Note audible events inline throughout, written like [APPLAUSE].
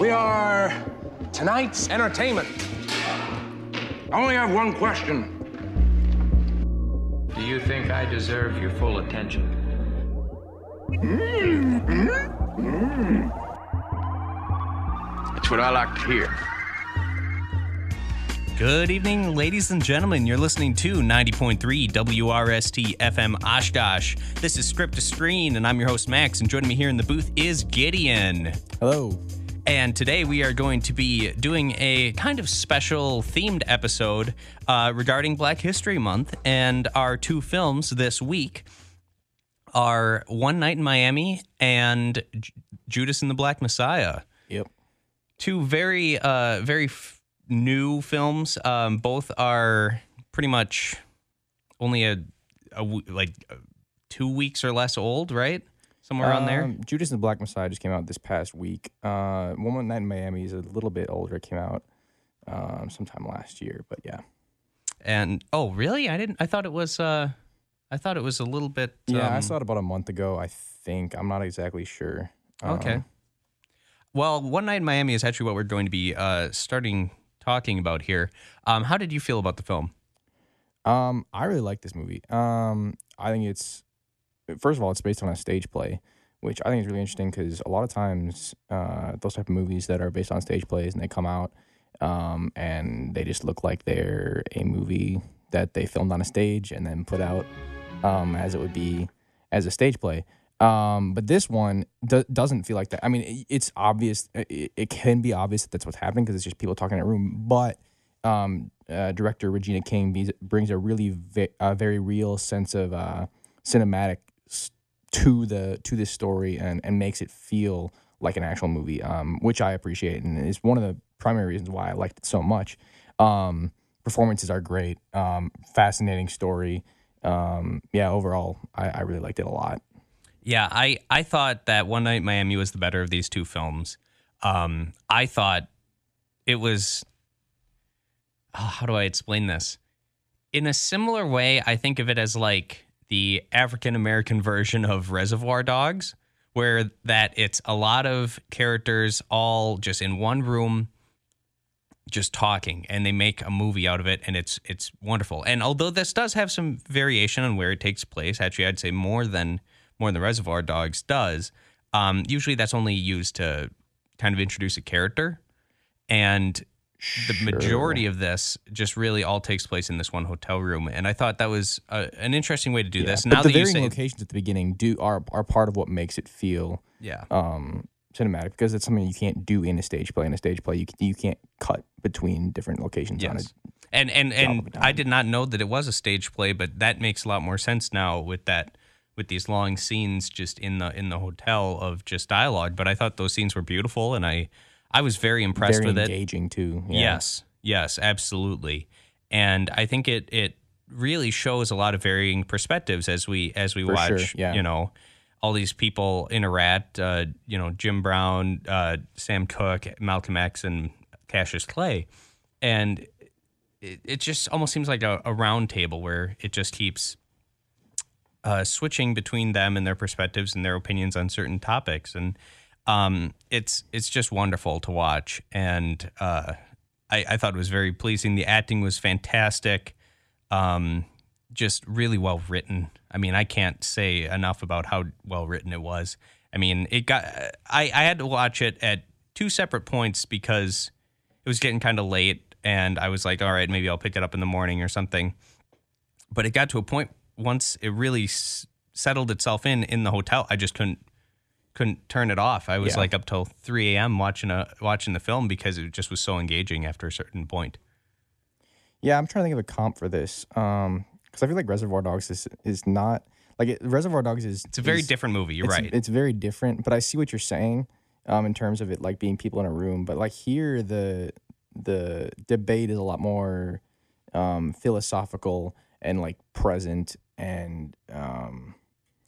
We are tonight's entertainment. I only have one question. Do you think I deserve your full attention? That's what I like to hear. Good evening, ladies and gentlemen. You're listening to 90.3 WRST FM Oshkosh. This is Script to Screen, and I'm your host, Max. And joining me here in the booth is Gideon. Hello. And today we are going to be doing a kind of special themed episode uh, regarding Black History Month. And our two films this week are One Night in Miami and J- Judas and the Black Messiah. Yep. Two very, uh, very f- new films. Um, both are pretty much only a, a w- like uh, two weeks or less old, right? Somewhere around there. Um, Judas and the Black Messiah just came out this past week. Uh, One Night in Miami is a little bit older. It came out um, sometime last year, but yeah. And oh, really? I didn't. I thought it was. Uh, I thought it was a little bit. Yeah, I um, saw it about a month ago. I think I'm not exactly sure. Okay. Um, Well, one night in Miami is actually what we're going to be uh, starting talking about here. Um, how did you feel about the film? Um, I really like this movie. Um, I think it's first of all, it's based on a stage play, which I think is really interesting because a lot of times, uh, those type of movies that are based on stage plays and they come out, um, and they just look like they're a movie that they filmed on a stage and then put out, um, as it would be as a stage play. Um, but this one do- doesn't feel like that. I mean, it- it's obvious. It, it can be obvious that that's what's happening because it's just people talking in a room. But um, uh, director Regina King brings a really ve- a very real sense of uh, cinematic to the to this story and and makes it feel like an actual movie, um, which I appreciate and is one of the primary reasons why I liked it so much. Um, performances are great, um, fascinating story. Um, yeah, overall, I, I really liked it a lot. Yeah, I I thought that One Night Miami was the better of these two films. Um, I thought it was. oh, how do I explain this? In a similar way, I think of it as like the African American version of Reservoir Dogs, where that it's a lot of characters all just in one room just talking and they make a movie out of it and it's it's wonderful. And although this does have some variation on where it takes place, actually I'd say more than more than Reservoir Dogs does. Um, usually that's only used to kind of introduce a character. And the majority of this just really all takes place in this one hotel room. And I thought that was a, an interesting way to do this. but Now the that varying say, locations at the beginning do are are part of what makes it feel yeah, um, cinematic because it's something you can't do in a stage play. In a stage play, you you can't cut between different locations on it. Yes. And and and I did not know that it was a stage play, but that makes a lot more sense now with that with these long scenes just in the in the hotel of just dialogue. But I thought those scenes were beautiful, and I I was very impressed Very with it. engaging too. yeah. Yes, yes, absolutely. And I think it it really shows a lot of varying perspectives as we as we For watch. sure, yeah. You know, all these people interact. Uh, you know, Jim Brown, uh, Sam Cooke, Malcolm X, and Cassius Clay, and it, it just almost seems like a, a round table where it just keeps uh, switching between them and their perspectives and their opinions on certain topics, and um, it's it's just wonderful to watch. And uh, I, I thought it was very pleasing. The acting was fantastic, um, just really well written. I mean, I can't say enough about how well written it was. I mean, it got. I I had to watch it at two separate points because it was getting kind of late, and I was like, all right, maybe I'll pick it up in the morning or something. But it got to a point once it really s- settled itself in in the hotel. I just couldn't couldn't turn it off. I was Yeah. like up till 3 a.m. watching a watching the film because it just was so engaging after a certain point. Yeah, I'm trying to think of a comp for this. Um, because I feel like Reservoir Dogs is is not like it, Reservoir Dogs is. It's a very is- different movie. You're it's, right. It's very different, but I see what you're saying, um, in terms of it like being people in a room. But like here, the the debate is a lot more, um, philosophical and like present and um,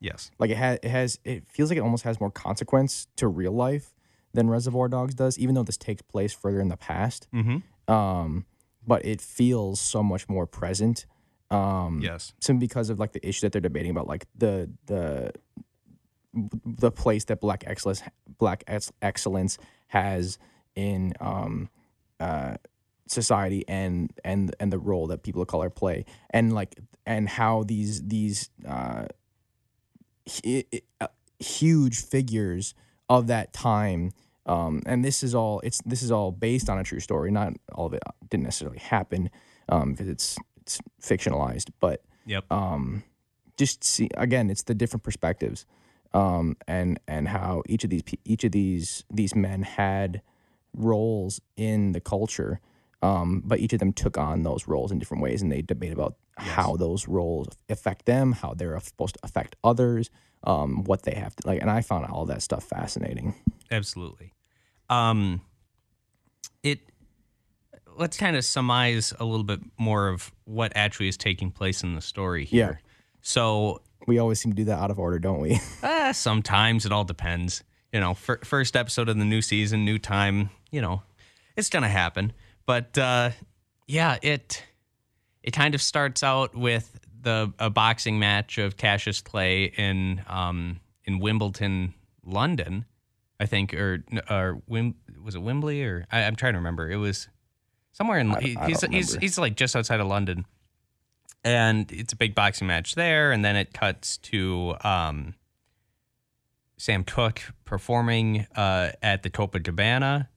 yes. like it has it has it feels like it almost has more consequence to real life than Reservoir Dogs does, even though this takes place further in the past. Mm-hmm. Um, but it feels so much more present. Um, Yes. simply because of like the issue that they're debating about, like the the the place that black excellence black ex- excellence has in um, uh, society and and and the role that people of color play and like and how these these uh, uh, huge figures of that time um, and this is all it's this is all based on a true story not all of it didn't necessarily happen because it's it's fictionalized but Yep. um, just see again it's the different perspectives um, and and how each of these each of these these men had roles in the culture um, but each of them took on those roles in different ways and they debate about how those roles affect them how they're supposed to affect others um, what they have to like and i found all that stuff fascinating Absolutely. Um, it. Let's kind of surmise a little bit more of what actually is taking place in the story here. Yeah. So we always seem to do that out of order don't we Uh, [LAUGHS] sometimes it all depends. You know, fir- first episode of the new season, new time. You know, it's gonna happen. But uh, yeah, it it kind of starts out with the a boxing match of Cassius Clay in um, in Wimbledon, London, I think, or or Wim, was it Wembley or I, I'm trying to remember. It was somewhere in I- he- I he's he's he's like just outside of London. And it's a big boxing match there and then it cuts to um, sam cooke performing uh, at the Copa copacabana.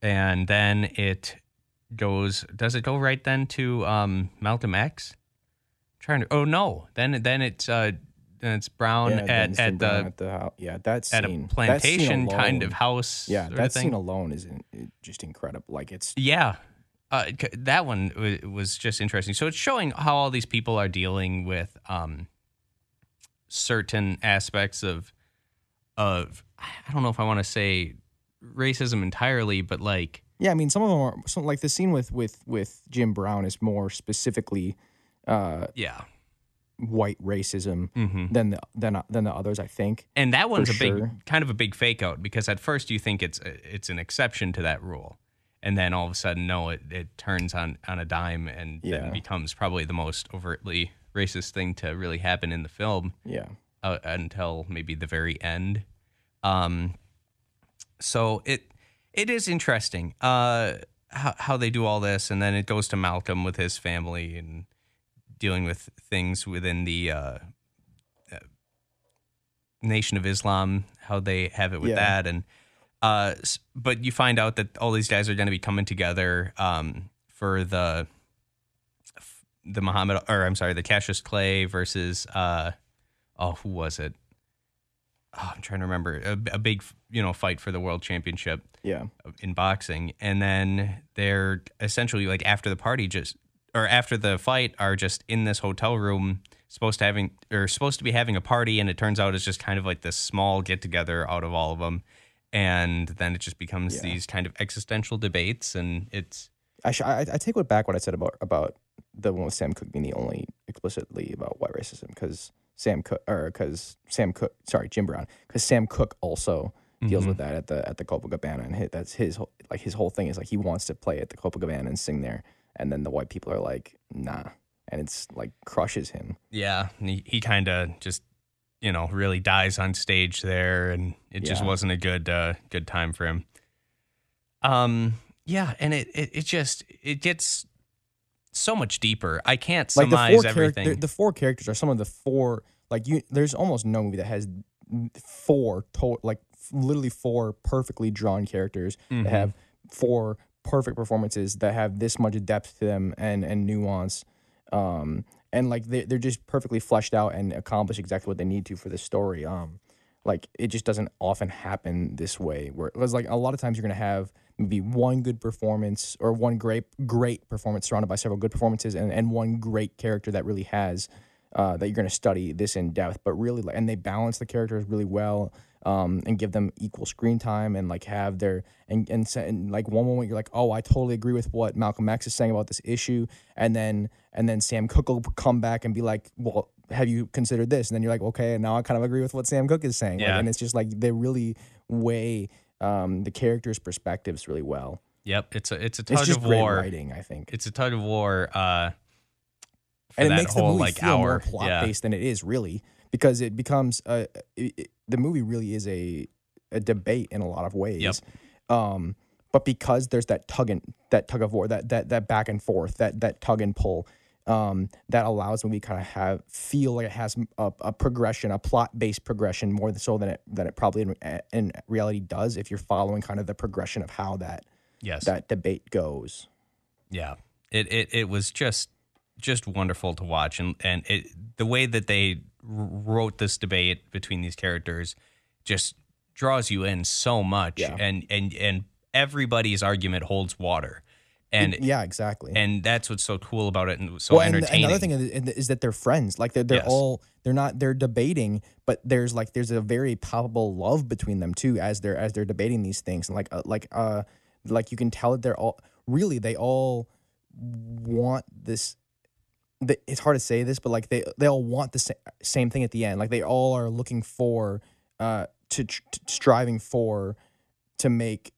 And then it goes does it go right then to um, malcolm x trying to oh no then then it's uh then it's brown Yeah, at, at the at the house. yeah that at a plantation kind of house yeah that thing. scene alone is in, just incredible like it's Yeah. Uh, that one wa- was just interesting. So it's showing how all these people are dealing with um, certain aspects of of I don't know if I want to say racism entirely, but like Yeah, I mean, some of them are some, like the scene with with with Jim Brown is more specifically uh, yeah, white racism Mm-hmm. than the than than the others. I think. and that one's a big sure. kind of a big fake out because at first you think it's it's an exception to that rule. And then all of a sudden, no, it, it turns on, on a dime and Yeah. then becomes probably the most overtly racist thing to really happen in the film. Yeah, uh, until maybe the very end. Um, so it it is interesting uh, how how they do all this, and then it goes to Malcolm with his family and dealing with things within the uh, uh, Nation of Islam, how they have it with Yeah. that, and uh, but you find out that all these guys are going to be coming together um, for the the Muhammad, or I'm sorry, the Cassius Clay versus uh, oh, who was it? Oh, I'm trying to remember a, a big, you know, fight for the world championship yeah, in boxing, and then they're essentially like after the party, just or after the fight, are just in this hotel room, supposed to having or supposed to be having a party, and it turns out it's just kind of like this small get together out of all of them, and then it just becomes Yeah. these kind of existential debates, and it's I, sh- I I take what back what I said about about the one with Sam Cooke being the only explicitly about white racism because Sam Cooke or because Sam Cooke sorry Jim Brown because Sam Cooke also deals with that at the at the Copacabana and hit, that's his whole, like his whole thing is like he wants to play at the Copacabana and sing there and then the white people are like nah and it's like crushes him Yeah, and he, he kind of just you know really dies on stage there, and it just wasn't a good uh, good time for him. Um, yeah, and it, it it just it gets so much deeper. I can't like the four everything. the four characters are some of the four like you there's almost no movie that has four to, like literally four perfectly drawn characters Mm-hmm. that have four perfect performances that have this much depth to them and and nuance. Um and like they, they're just perfectly fleshed out and accomplish exactly what they need to for the story. Um like it just doesn't often happen this way where it was like a lot of times you're gonna have maybe one good performance or one great great performance surrounded by several good performances and, and one great character that really has uh, that you're gonna study this in depth. But really like and they balance the characters really well um, and give them equal screen time and like have their and and, and like one moment you're like oh I totally agree with what Malcolm X is saying about this issue and then and then Sam Cooke will come back and be like well have you considered this and then you're like okay and now I kind of agree with what Sam Cooke is saying Like, Yeah. and it's just like they really weigh um, the characters' perspectives really well. yep, it's a it's a It's tug just of great war. writing, I think, It's a tug of war. Uh, and it that makes the movie like feel hour. more plot yeah. based than it is really because it becomes a it, it- the movie really is a a debate in a lot of ways. Yep. Um, but because there's that tug and that tug of war, that that that back and forth, that that tug and pull, um, that allows the movie kind of have feel like it has a, a progression, a plot based progression more so than it than it probably in, in reality does if you're following kind of the progression of how that Yes. that debate goes. Yeah, it it it was just just wonderful to watch, and and it the way that they wrote this debate between these characters just draws you in so much, Yeah. and and and everybody's argument holds water, and yeah, exactly. and that's what's so cool about it, and so well, and entertaining. another thing is, is that they're friends. Like they're they're Yes. all they're not they're debating, but there's like there's a very palpable love between them too as they're as they're debating these things. And like uh, like uh like you can tell that they're all really they all want this. It's hard to say this, but like they they all want the sa- same thing at the end. Like they all are looking for uh to, tr- to striving for to make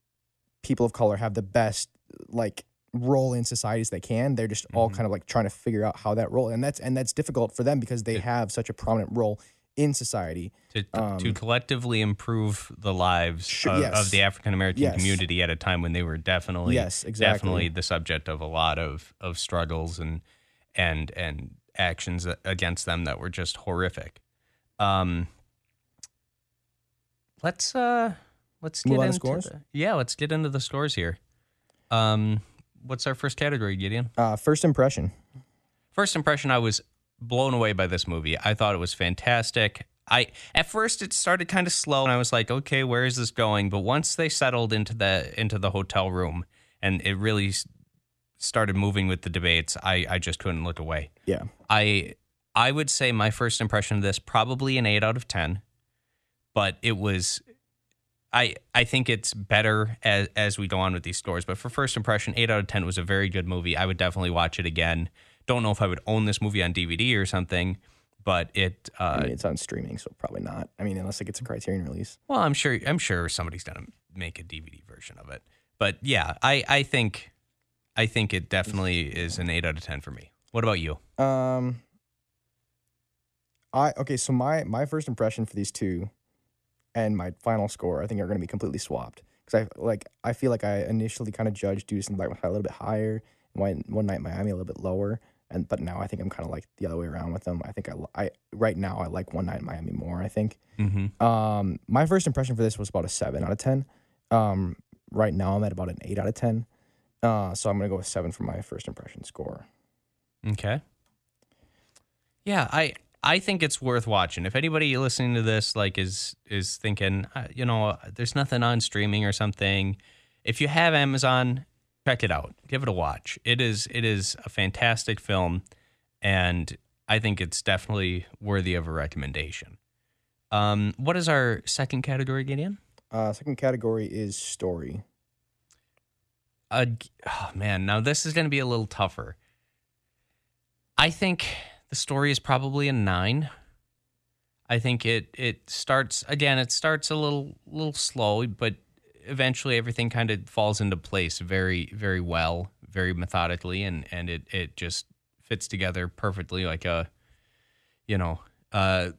people of color have the best like role in society as they can. They're just all kind of like trying to figure out how that role and that's and that's difficult for them because they have such a prominent role in society. to, to collectively improve the lives um, Sure, of, yes. of the African American Yes. community at a time when they were definitely Yes, exactly. definitely the subject of a lot of of struggles and and and actions against them that were just horrific. Um, let's uh let's get into scores? the- yeah, let's get into the scores here. Um, what's our first category, Gideon? Uh, first impression. First impression, I was blown away by this movie. I thought it was fantastic. I at first it started kind of slow, and I was like, okay, where is this going? But once they settled into the into the hotel room, and it really started moving with the debates, I I just couldn't look away. Yeah. I I would say my first impression of this probably an eight out of ten, but it was. I I think it's better as as we go on with these scores. But for first impression, eight out of ten was a very good movie. I would definitely watch it again. Don't know if I would own this movie on DVD or something, but it. I Uh, mean, it's on streaming, so probably not. I mean, unless it gets a Criterion release. well, I'm sure I'm sure somebody's gonna make a DVD version of it. But yeah, I I think I think it definitely is an eight out of ten for me. What about you? Um, I okay. So my my first impression for these two, and my final score, I think are going to be completely swapped because I like I feel like I initially kind of judged Judas and Black Messiah a little bit higher, and one one night Miami a little bit lower, and but now I think I'm kind of like the other way around with them. I think I I right now I like one night in Miami more. I think. Mm-hmm. Um, my first impression for this was about a seven out of ten. Um, right now I'm at about an eight out of ten. Uh, so I'm gonna go with seven for my first impression score. Okay. Yeah, I I think it's worth watching. If anybody listening to this like is is thinking, uh, you know, there's nothing on streaming or something, if you have Amazon, check it out. Give it a watch. It is it is a fantastic film and I think it's definitely worthy of a recommendation. Um, what is our second category, Gideon? Uh, second category is story. Uh, oh man, now this is going to be a little tougher. I think the story is probably a nine. I think it it starts again. It starts a little little slow, but eventually everything kind of falls into place very very well, very methodically, and and it it just fits together perfectly like a, you know, uh,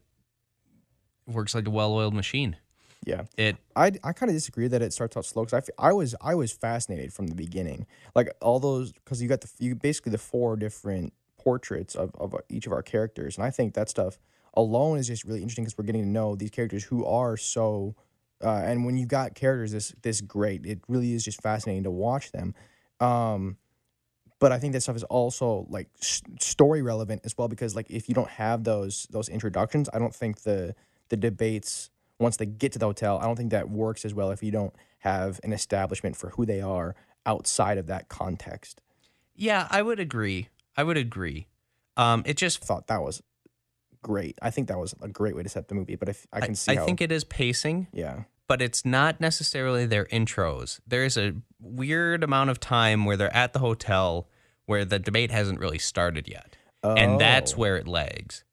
works like a well oiled machine. Yeah, It I, I kind of disagree that it starts out slow because I, I was I was fascinated from the beginning, like all those because you got the you basically the four different portraits of, of each of our characters, and I think that stuff alone is just really interesting because we're getting to know these characters who are so, uh, and when you've got characters this this great, it really is just fascinating to watch them. Um, but I think that stuff is also like s- story relevant as well because like if you don't have those those introductions, I don't think the the debates once they get to the hotel, I don't think that works as well if you don't have an establishment for who they are outside of that context. yeah, I would agree. I would agree. Um, it just I thought that was great. I think that was a great way to set the movie. But if I can see, I how, think it is pacing, yeah, but it's not necessarily their intros. There is a weird amount of time where they're at the hotel where the debate hasn't really started yet, and that's Oh. where it lags.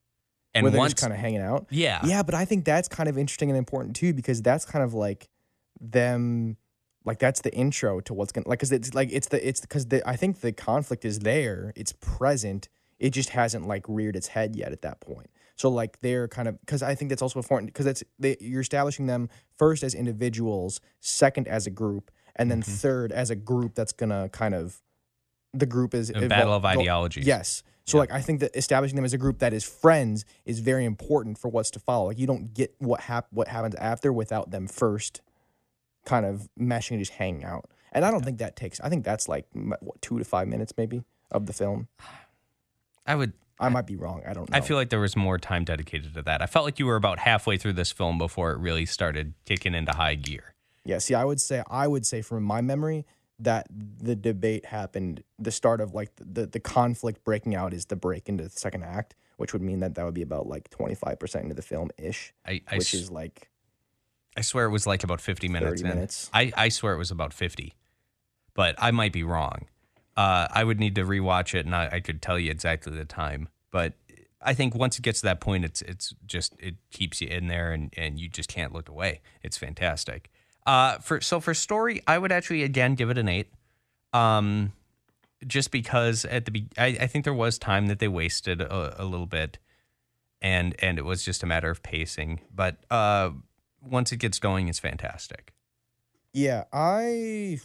And where they're once, just kind of hanging out. yeah, Yeah, but I think that's kind of interesting and important too because that's kind of like them like that's the intro to what's going to like cuz it's like it's the it's the I think the conflict is there, it's present. It just hasn't like reared its head yet at that point. So like they're kind of cuz I think that's also important cuz that's they, you're establishing them first as individuals, second as a group, and then mm-hmm. third as a group that's gonna kind of the group is A battle of ideologies. Yes. So like I think that establishing them as a group that is friends is very important for what's to follow. Like you don't get what hap- what happens after without them first kind of meshing and just hanging out. And I don't think that takes I think that's like what 2 to 5 minutes maybe of the film. [SIGHS] I would. I might be wrong. I don't know. I feel like there was more time dedicated to that. I felt like you were about halfway through this film before it really started kicking into high gear. Yeah, see, I would say I would say from my memory that the debate happened the start of like the the conflict breaking out is the break into the second act, which would mean that that would be about like 25% into the film ish, I, I, which is like I swear it was like about 50 minutes 30 minutes. I, I swear it was about 50, but I might be wrong. Uh, I would need to rewatch it and I, I could tell you exactly the time. But I think once it gets to that point, it's it's just it keeps you in there and, and you just can't look away. It's fantastic. Uh, for so for story, I would actually again give it an eight. Um, just because at the be- I, I think there was time that they wasted a, a little bit, and and it was just a matter of pacing. But uh, once it gets going, it's fantastic. Yeah, I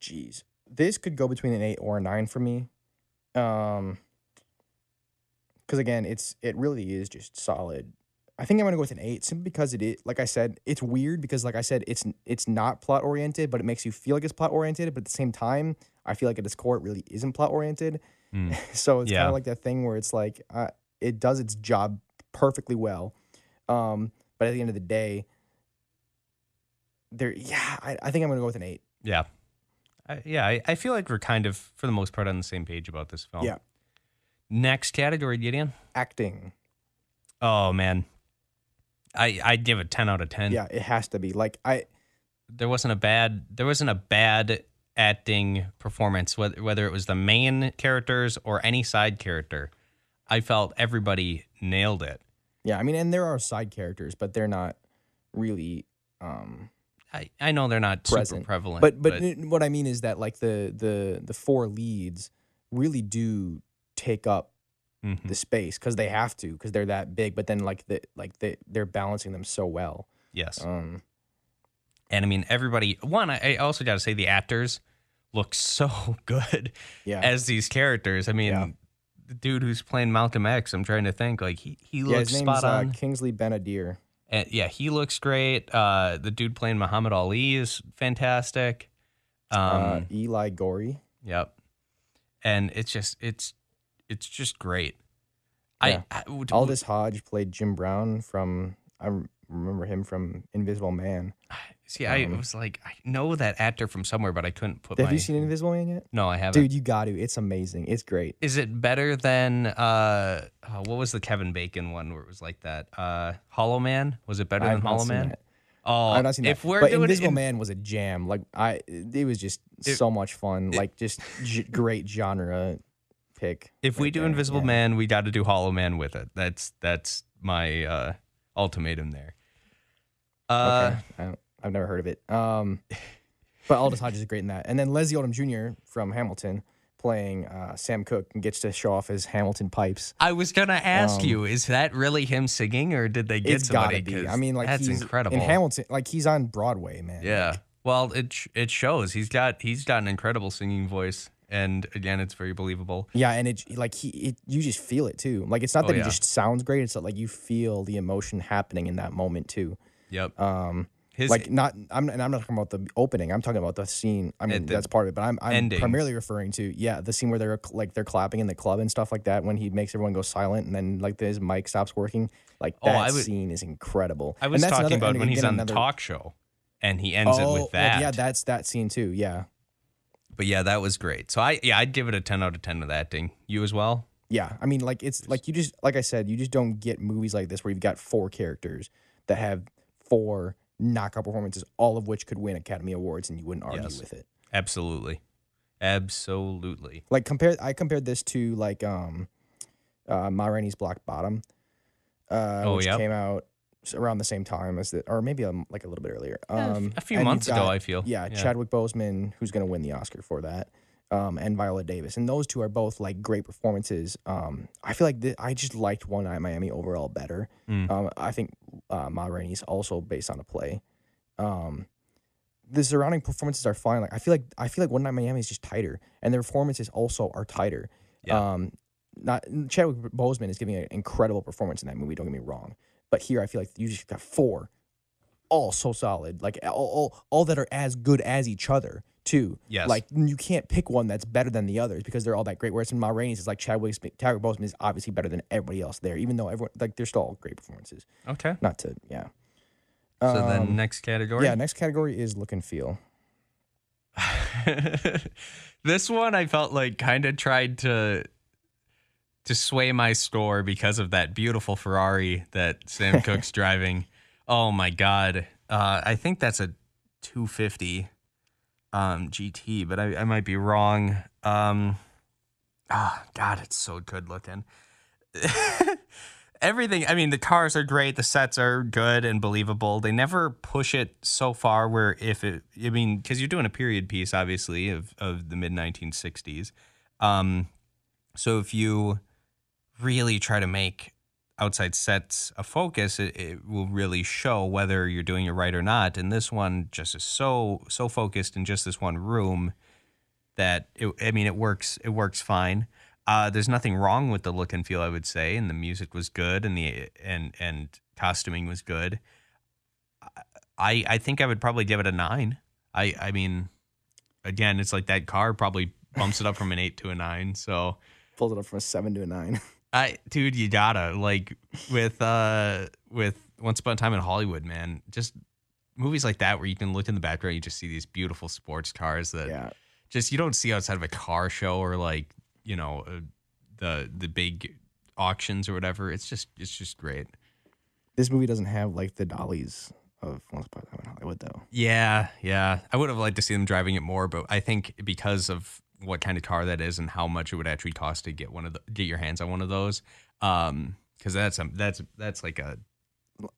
jeez. This could go between an 8 or a 9 for me. Um cuz again, it's it really is just solid. I think I'm going to go with an 8 simply because it is like I said, it's weird because like I said, it's it's not plot oriented, but it makes you feel like it's plot oriented, but at the same time, I feel like at its core it really isn't plot oriented. [LAUGHS] so it's kind of like that thing where it's like uh, it does its job perfectly well. Um but at the end of the day, there yeah, I, I think I'm going to go with an 8. Yeah, I, yeah. I, I feel like we're kind of for the most part on the same page about this film. Yeah. Next category, Gideon. acting. Oh man, I I'd give it ten out of ten. Yeah, it has to be. Like I there wasn't a bad there wasn't a bad acting performance whether whether it was the main characters or any side character. I felt everybody nailed it. yeah, I mean and there are side characters, but they're not really um I, I know they're not present. super prevalent, But, but n- what I mean is that like the the the four leads really do take up Mhm. the space cuz they have to cuz they're that big, but then like the like they they're balancing them so well. yes, Um and I mean everybody. One, I, I also got to say the actors look so [LAUGHS] good yeah. as these characters. I mean, Yeah. the dude who's playing Malcolm X, I'm trying to think like he he yeah, looks his name's spot uh. Kingsley Ben-Adir. And yeah, he looks great. Uh, the dude playing Muhammad Ali is fantastic. Um, uh, Eli Goree. Yep. And it's just it's it's just great. Yeah. I, I would- Aldis Hodge played Jim Brown from I remember him from Invisible Man. see. I was like, I know that actor from somewhere, but I couldn't put. Have my, you seen Invisible Man yet? No, I haven't. Dude, you got to. It's amazing. It's great. is it better than uh, oh, what was the Kevin Bacon one where it was like that? Uh, Hollow Man was it better I've than Hollow Man? that. Oh, I've not seen if that. we're but doing Invisible in- Man was a jam. Like I, it was just It- so much fun. like just g- great genre pick. if we do there. Invisible Yeah. Man, we got to do Hollow Man with it. That's that's my uh, ultimatum there. Uh, Okay. I've never heard of it. Um, [LAUGHS] but Aldis Hodge is great in that. And then Leslie Odom Jr. from Hamilton playing uh, Sam Cooke and gets to show off his Hamilton pipes. I was gonna ask you, is that really him singing, or did they get Um, it's somebody? gotta be. I mean, like that's he's incredible. in Hamilton. Like he's on Broadway, man. Yeah. Well, it it shows he's got he's got an incredible singing voice, and again, it's very believable. Yeah, and it like he it, you just feel it too. Like it's not Oh, that yeah. he just sounds great. It's that, like you feel the emotion happening in that moment too. Yep. Um, His like not I'm and I'm not talking about the opening. I'm talking about the scene. I mean that's part of it, but I'm I'm primarily referring to yeah the scene where they're like they're clapping in the club and stuff like that when he makes everyone go silent and then like his mic stops working. Like Oh, that I would- scene is incredible. I And was that's talking another- about when he's on the talk show, and he ends it Oh, with well, that. yeah, that's that scene too. Yeah, but yeah, that was great. So I yeah, I'd give it a ten out of ten with acting. You as well. yeah. I mean, like it's like you just like I said, you just don't get movies like this where you've got four characters that have four knockout performances, all of which could win Academy Awards, and you wouldn't argue Yes. with it. Absolutely, absolutely. Like compare I compared this to like um, uh, Ma Rainey's Black Bottom, uh, Oh, which yep. came out around the same time as the, or maybe um, like a little bit earlier. Um, a few months ago, I feel. Yeah, Yeah. Chadwick Boseman, who's going to win the Oscar for that, um, and Viola Davis, and those two are both like great performances. Um, I feel like th- I just liked One Night Miami overall better. Mm. Um, I think uh, Ma Rainey's also based on a play. Um, the surrounding performances are fine. Like I feel like I feel like One Night Miami is just tighter, and the performances also are tighter. Yeah. Um, not Chadwick Boseman is giving an incredible performance in that movie. Don't get me wrong, but here I feel like you just got four, all so solid, like all all, all that are as good as each other too. Yes. like you can't pick one that's better than the others because they're all that great. Whereas in Ma Rainey's, it's like Chadwick Chadwick Boseman is obviously better than everybody else there, even though everyone like they're still all great performances. Okay. Not to yeah. So Um, then next category. Yeah, next category is look and feel. [LAUGHS] this one I felt like kind of tried to to sway my score because of that beautiful Ferrari that Sam [LAUGHS] Cooke's driving. Oh my god. Uh, I think that's a 250 um, GT, but I, I might be wrong. Um, ah, God, it's so good looking. [LAUGHS] Everything, I mean, the cars are great, the sets are good and believable. They never push it so far where if it, I mean, because you're doing a period piece, obviously, of, of the mid 1960s. Um, so if you really try to make outside sets a focus, it, it will really show whether you're doing it right or not. And this one just is so so focused in just this one room that it, I mean, it works. It works fine. Uh, there's nothing wrong with the look and feel, I would say, and the music was good, and the and and costuming was good. I I think I would probably give it a nine. I I mean, again, it's like that car probably bumps it up from an eight to a nine. So. Pulls it up from a seven to a nine. [LAUGHS] I dude, you gotta like with uh with Once Upon a Time in Hollywood, man. Just movies like that where you can look in the background, you just see these beautiful sports cars that yeah. just you don't see outside of a car show or like you know uh, the the big auctions or whatever. It's just it's just great. This movie doesn't have like the dollies of Once Upon a Time in Hollywood, though. Yeah, yeah. I would have liked to see them driving it more, but I think because of what kind of car that is and how much it would actually cost to get one of the get your hands on one of those, um, because that's a that's that's like a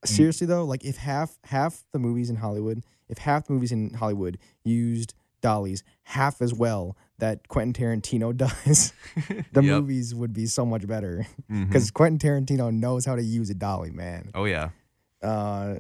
Seriously though, like if half half the movies in Hollywood, if half the movies in Hollywood used dollies half as well that Quentin Tarantino [LAUGHS] does, [LAUGHS] the Yep. movies would be so much better. Because Quentin Tarantino knows how to use a dolly, man. oh yeah, Uh,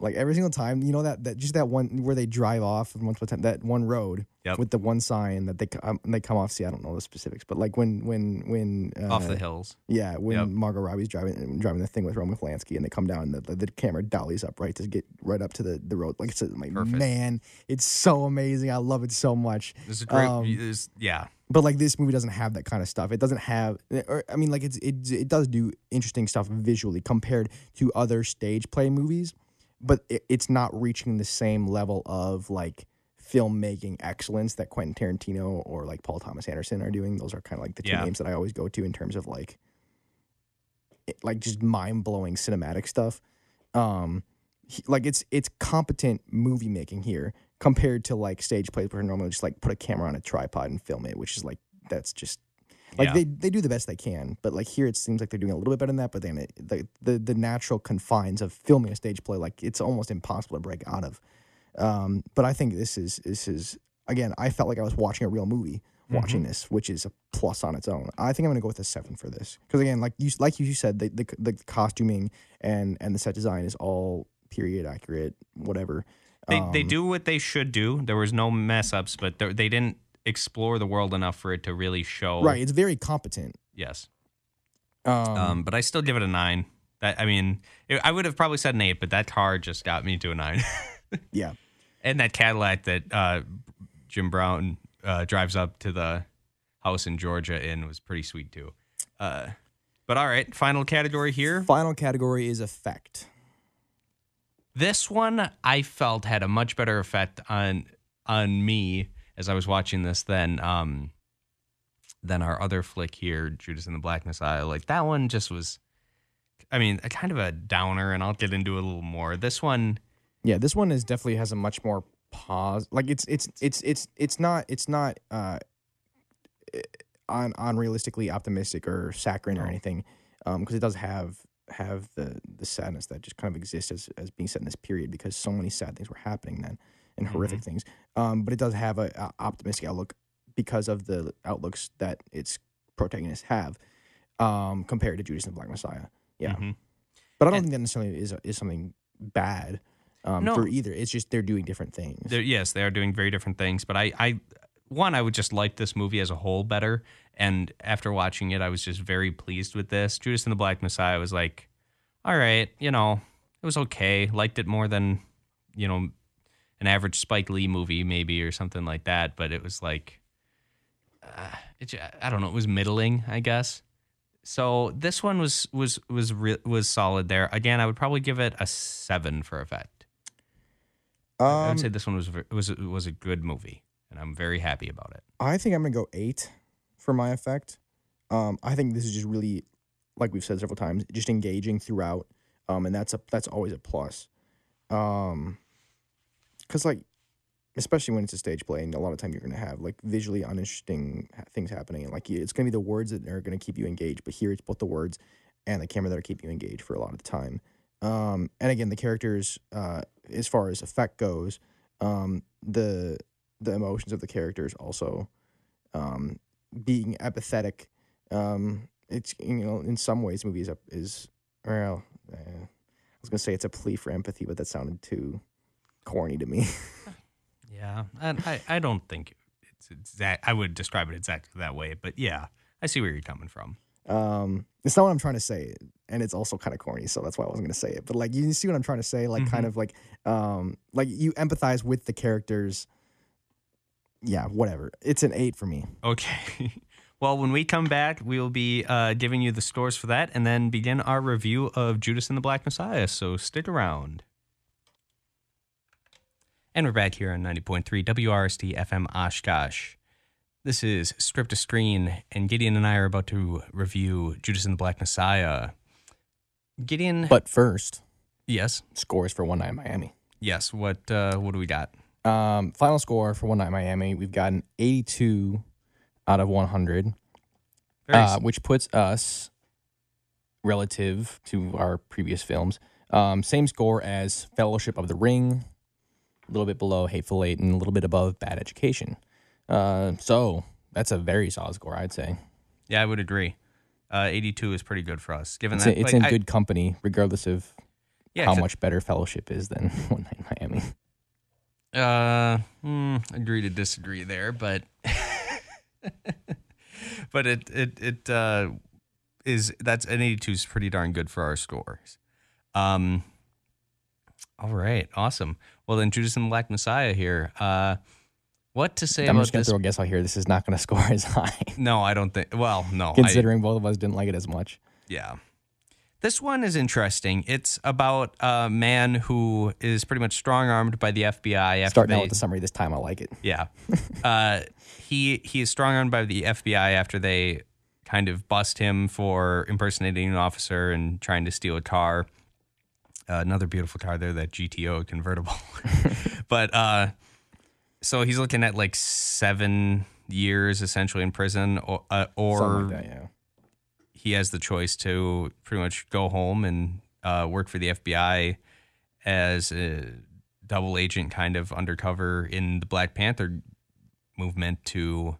like every single time, you know that that just that one where they drive off once that one road Yep. with the one sign that they um, they come off. See, I don't know the specifics, but like when when when uh, off the hills. Yeah, when Yep. Margot Robbie's driving driving the thing with Roman Polanski, and they come down, the, the, the camera dollies up right to get right up to the, the road. Like it's like Perfect. man, it's so amazing. I love it so much. This is great. Um, this, yeah, But like this movie doesn't have that kind of stuff. It doesn't have, or I mean, like it's it it does do interesting stuff visually compared to other stage play movies, but it, it's not reaching the same level of like filmmaking excellence that Quentin Tarantino or like Paul Thomas Anderson are doing. Those are kind of like the two Yeah. names that I always go to in terms of like, it- like just mind blowing cinematic stuff. Um, he- like it's it's competent movie making here compared to like stage plays where normally just like put a camera on a tripod and film it, which is like that's just like Yeah. they, they do the best they can, but like here it seems like they're doing a little bit better than that. But then it, the, the the natural confines of filming a stage play, like it's almost impossible to break out of. Um, but I think this is this is again, I felt like I was watching a real movie watching this, which is a plus on its own. I think I'm gonna go with a seven for this because again, like you like you said, the, the the costuming and and the set design is all period accurate, whatever. they they Um, do what they should do. There was no mess ups, but they didn't explore the world enough for it to really show. right. It's very competent. Yes. Um, Um, but I still give it a nine. That I mean, it, I would have probably said an eight, but that car just got me to a nine. [LAUGHS] yeah. And that Cadillac that uh, Jim Brown uh, drives up to the house in Georgia in was pretty sweet too. Uh, but all right, final category here. Final category is effect. This one I felt had a much better effect on on me as I was watching this than um than our other flick here, Judas and the Black Messiah. Like that one just was I mean, a kind of a downer and I'll get into it a little more. This one Yeah, this one is definitely has a much more pause. Like it's it's it's it's it's not it's not uh on unrealistically optimistic or saccharine or anything, um because it does have have the the sadness that just kind of exists as as being set in this period because so many sad things were happening then and horrific things. Um, but it does have a, a optimistic outlook because of the outlooks that its protagonists have, um, compared to Judas and the Black Messiah. Yeah, Mhm. but I don't And- think that necessarily is is something bad. Um, No. for either. It's just they're doing different things. They're, yes, they are doing very different things. But I, I, one, I would just like this movie as a whole better. And after watching it, I was just very pleased with this. Judas and the Black Messiah was like, all right, you know, it was okay. Liked it more than, you know, an average Spike Lee movie maybe or something like that. But it was like, uh, it, I don't know, it was middling, I guess. So this one was was was re- was solid there. Again, I would probably give it a seven for effect. I Um, would say this one was was was a good movie, and I'm very happy about it. I think I'm gonna go eight for my effect. Um, I think this is just really, like we've said several times, just engaging throughout, um, and that's a that's always a plus. Um, because like, especially when it's a stage play, and a lot of time you're gonna have like visually uninteresting things happening, and like it's gonna be the words that are gonna keep you engaged. But here it's both the words and the camera that are keeping you engaged for a lot of the time. Um, and again, the characters, uh, as far as effect goes, um, the the emotions of the characters also um, being empathetic. Um, it's you know in some ways movie is is well, uh, I was gonna say it's a plea for empathy, but that sounded too corny to me. [LAUGHS] Yeah, and I I don't think it's exact. I would describe it exactly that way, but yeah, I see where you're coming from. Um, it's not what I'm trying to say, and it's also kind of corny, so that's why I wasn't gonna say it. But like you see what I'm trying to say, like kind of like um, like you empathize with the characters. Yeah, whatever. It's an eight for me. Okay. [LAUGHS] Well, when we come back, we will be uh, giving you the scores for that, and then begin our review of Judas and the Black Messiah. So stick around. And we're back here on 90.3 WRST FM Oshkosh. This is Script to Screen, and Gideon and I are about to review Judas and the Black Messiah. Gideon, But first, yes, scores for One Night in Miami. yes. What uh, what do we got? Um, final score for One Night in Miami, we've got an 82 out of 100. Very uh, which puts us relative to our previous films. Um, same score as Fellowship of the Ring, a little bit below Hateful Eight, and a little bit above Bad Education. Uh, so that's a very solid score, I'd say. Yeah, I would agree. Uh, 82 is pretty good for us, given It's, that it's like, in I- good company, regardless of yeah, how much better Fellowship is than [LAUGHS] One Night in Miami. Uh, mm, agree to disagree there, but [LAUGHS] but it it it uh, is that's an 82 is pretty darn good for our scores. Um, all right, awesome. Well, then Judas and the Black Messiah here. Uh, what to say I'm about just going this? to throw a guess out here. This is not going [LAUGHS] to score as high, no, I don't think. Well, no, I, considering both of us didn't like it as much. Yeah. This one is interesting. It's about a man who is pretty much strong armed by the FBI after Starting they, out with the summary this time, I like it. Yeah. [LAUGHS] uh, he he is strong armed by the FBI after they kind of bust him for impersonating an officer and trying to steal a car. Uh, another beautiful car there, that GTO convertible. [LAUGHS] but uh, so he's looking at like seven years essentially in prison, or uh, or like that, yeah. he has the choice to pretty much go home and uh, work for the FBI as a double agent, kind of undercover in the Black Panther movement to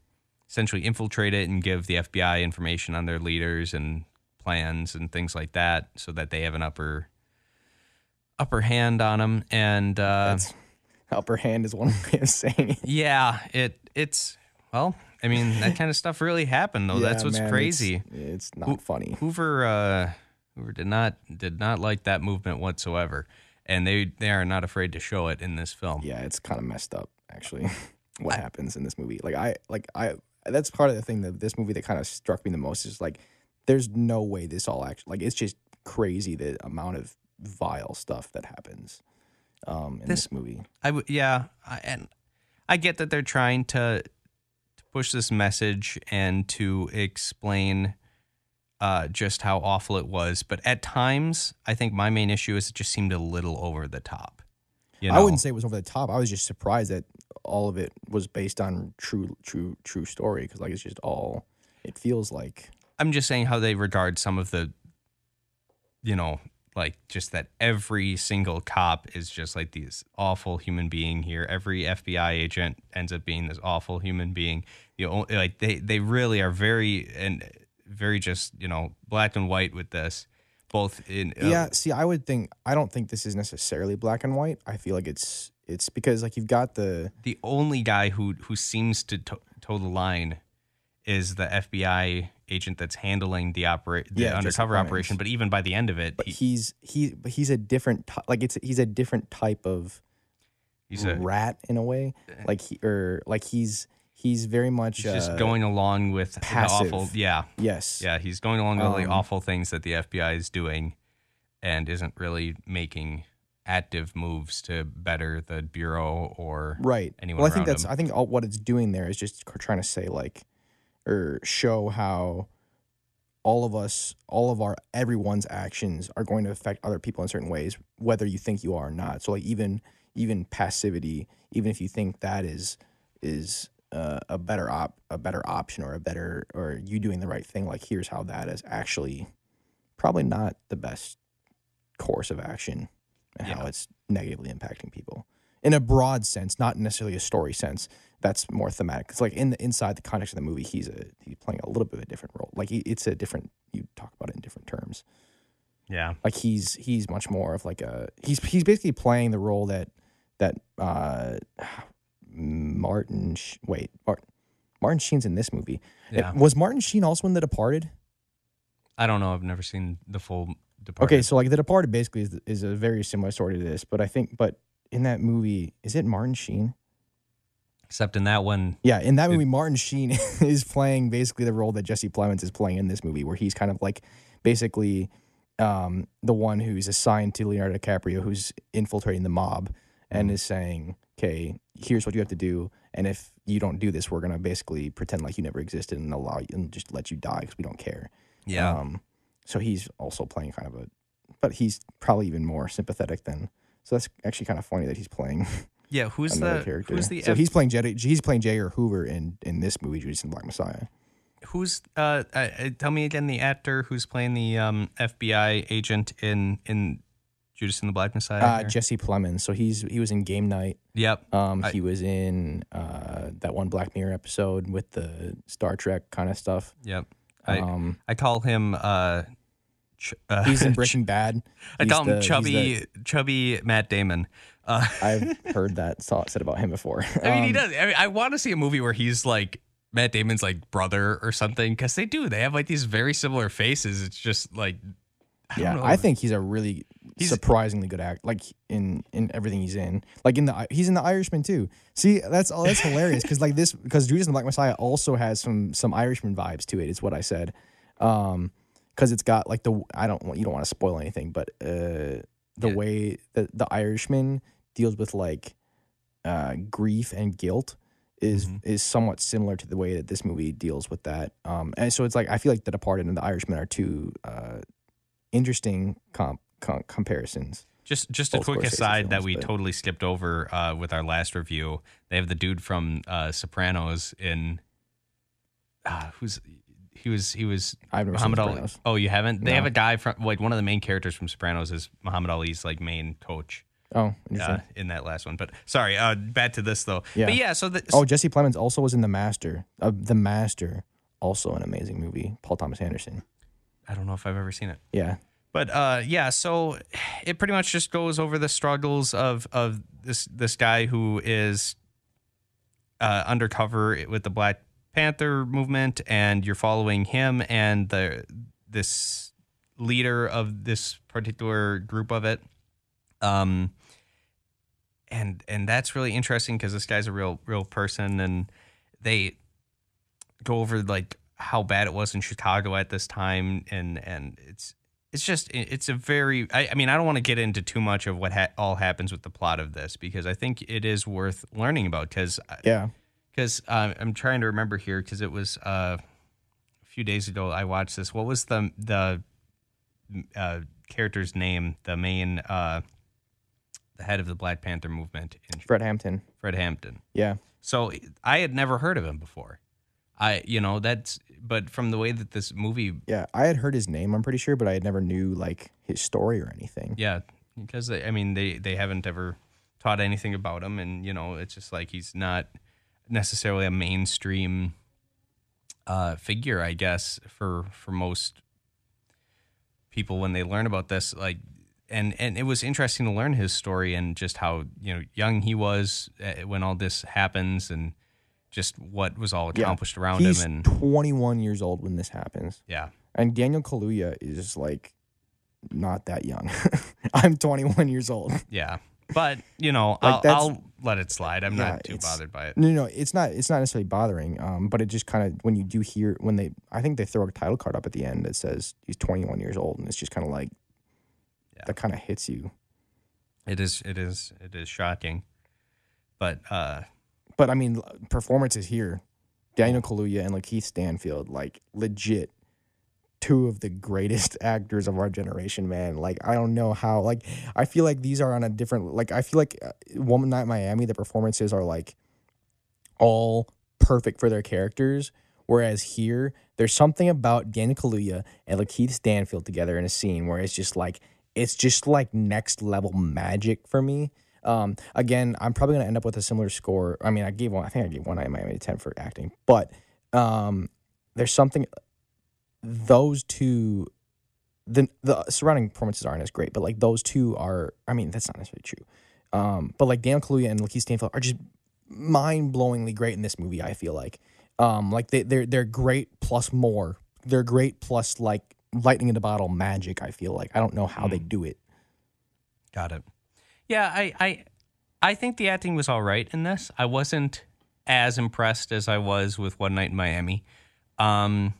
essentially infiltrate it and give the FBI information on their leaders and plans and things like that, so that they have an upper upper hand on them. And uh, That's upper hand is one [LAUGHS] way of saying it. yeah, it it's well, I mean that kind of [LAUGHS] stuff really happened though. That's what's man, crazy. It's, it's not funny. Hoover uh, Hoover did not did not like that movement whatsoever, and they they are not afraid to show it in this film. yeah, it's kind of messed up actually. [LAUGHS] what happens in this movie? Like I like I that's part of the thing that this movie that kind of struck me the most is like there's no way this all actually like it's just crazy the amount of vile stuff that happens um in this, This- movie. I w- yeah, I, and I get that they're trying to, to push this message and to explain uh, just how awful it was, but at times I think my main issue is it just seemed a little over the top. You know? I wouldn't say it was over the top. I was just surprised that all of it was based on true true true story because like it's just all it feels like I'm just saying how they regard some of the, you know, like just that every single cop is just like these awful human being here. Every FBI agent ends up being this awful human being. You know, like they they really are very and very just you know black and white with this. both in uh, yeah. See, I would think I don't think this is necessarily black and white. I feel like it's it's because like you've got the the only guy who who seems to to- toe the line is the FBI agent that's handling the operate the Yeah, undercover operation. But even by the end of it, but he, he's he but he's a different ty- like it's he's a different type of he's a, rat in a way. Like he or like he's he's very much he's just uh, going along with passive. the awful. Yeah, Yes. yeah, he's going along with the Um, awful things that the FBI is doing, and isn't really making active moves to better the bureau or Right. anyone well, I think that's him. I think all, what it's doing there is just trying to say like or show how all of us, all of our everyone's actions are going to affect other people in certain ways, whether you think you are or not. So like even even passivity, even if you think that is is uh, a better op a better option or a better or you doing the right thing, like here's how that is actually probably not the best course of action and how it's negatively impacting people in a broad sense, not necessarily a story sense. That's more thematic. It's like in the inside the context of the movie, he's a he's playing a little bit of a different role. Like he, it's a different. You talk about it in different terms. yeah, Like he's he's much more of like a he's he's basically playing the role that that uh Martin wait Martin Martin Sheen's in this movie. Yeah. Was Martin Sheen also in The Departed? I don't know. I've never seen the full. Departed. Okay, so like The Departed basically is is a very similar story to this, but I think but in that movie is it Martin Sheen? Except in that one, Yeah, in that movie, Martin Sheen [LAUGHS] is playing basically the role that Jesse Plemons is playing in this movie, where he's kind of like basically um, the one who's assigned to Leonardo DiCaprio, who's infiltrating the mob and is saying, "Okay, here's what you have to do, and if you don't do this, we're gonna basically pretend like you never existed and allow you and just let you die because we don't care." yeah, Um, so he's also playing kind of a, but he's probably even more sympathetic than. So that's actually kind of funny that he's playing [LAUGHS] yeah. Who's the character. who's the so F- he's playing J. He's playing J. Edgar Hoover in in this movie, Judas and the Black Messiah. who's uh, uh uh, tell me again the actor who's playing the um FBI agent in in Judas and the Black Messiah. Uh. Jesse Plemons. So he's he was in Game Night. yep. Um, I- he was in uh, that one Black Mirror episode with the Star Trek kind of stuff. Yep. I Um, I call him uh, ch- uh he's in [LAUGHS] Breaking Bad. I call him the- chubby the- chubby Matt Damon. Uh, [LAUGHS] I've heard that saw, said about him before. I mean, he Um, does. I mean, I want to see a movie where he's like Matt Damon's like brother or something because they do. They have like these very similar faces. It's just like I don't yeah, know. I think he's a really He's- surprisingly good act. Like in in everything he's in. Like in the he's in the Irishman too. See, that's all that's hilarious because like this because Judas and the Black Messiah also has some some Irishman vibes to it. it. Is what I said. Um, because it's got like the I don't want you don't want to spoil anything, but uh, the Yeah. way that the Irishman deals with like uh grief and guilt is Mm-hmm. is somewhat similar to the way that this movie deals with that. Um, and so it's like I feel like The Departed and The Irishman are two uh interesting comp, com- comparisons. Just just a quick Scorsese aside that we but- totally skipped over uh, with our last review. They have the dude from uh, Sopranos in uh, who's he was he was I've never seen Muhammad Ali. Oh, you haven't? They No. have a guy from like one of the main characters from Sopranos is Muhammad Ali's like main coach Oh, interesting. uh, in that last one. But sorry, uh, back to this though. Yeah. But yeah, so the, oh, Jesse Plemons also was in The Master. Uh, the Master, also an amazing movie. Paul Thomas Anderson. I don't know if I've ever seen it. Yeah, But uh, yeah, so it pretty much just goes over the struggles of of this this guy who is uh, undercover with the Black Panther movement, and you're following him and the this leader of this particular group of it. Um, and and that's really interesting because this guy's a real real person, and they go over like how bad it was in Chicago at this time, and and it's it's just it's a very I, I mean I don't want to get into too much of what ha- all happens with the plot of this because I think it is worth learning about because yeah. Because uh, I'm trying to remember here because it was uh, a few days ago I watched this. What was the the uh, character's name? The main uh, the head of the Black Panther movement in Fred Hampton. Fred Hampton. Yeah, So I had never heard of him before. I you know that's but from the way that this movie yeah. I had heard his name. I'm pretty sure, but I had never knew like his story or anything. yeah because they, I mean they they haven't ever taught anything about him and you know it's just like he's not necessarily a mainstream uh, figure I guess for for most people when they learn about this, like, and and it was interesting to learn his story and just how you know young he was uh, when all this happens and just what was all accomplished around He's him and 21 years old when this happens. yeah, And Daniel Kaluuya is like not that young. [LAUGHS] I'm 21 years old. yeah. But you know, Like, I'll let it slide. I'm Yeah, not too bothered by it. No, no, it's not. It's not necessarily bothering. Um, but it just kind of when you do hear when they, I think they throw a title card up at the end that says he's 21 years old, and it's just kind of like that kind of hits you. It is, it is, it is shocking. But uh, But I mean, performances here, Daniel Kaluuya and Lakeith Stanfield, like legit, two of the greatest [LAUGHS] actors of our generation. Man, like I don't know how. Like I feel like these are on a different. Like I feel like uh, One Night Miami, the performances are like all perfect for their characters. Whereas here, there's something about Daniel Kaluuya and Lakeith Stanfield together in a scene where it's just like it's just like next level magic for me. Um, again, I'm probably gonna end up with a similar score. I mean, I gave one. I think I gave one I Miami ten for acting, but um, there's something. Those two, the the surrounding performances aren't as great, but like those two are. I mean, that's not necessarily true. Um, but like Daniel Kaluuya and Lakeith Stanfield are just mind blowingly great in this movie. I feel like, um, like they they're they're great plus more. They're great plus like lightning in the bottle magic. I feel like I don't know how they do it. Got it. Yeah, I, I I think the acting was all right in this. I wasn't as impressed as I was with One Night in Miami. Um,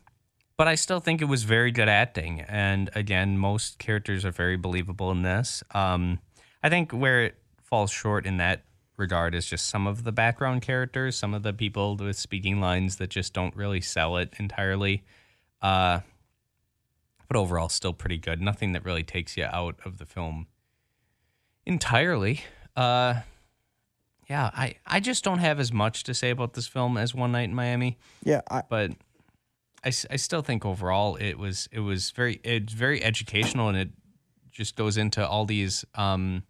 but I still think it was very good acting. And again, most characters are very believable in this. Um, I think where it falls short in that regard is just some of the background characters, some of the people with speaking lines that just don't really sell it entirely. Uh, but overall, still pretty good. Nothing that really takes you out of the film entirely. Uh, yeah, I, I just don't have as much to say about this film as One Night in Miami, Yeah, I, but I, I still think overall it was it was very it's very educational and it just goes into all these um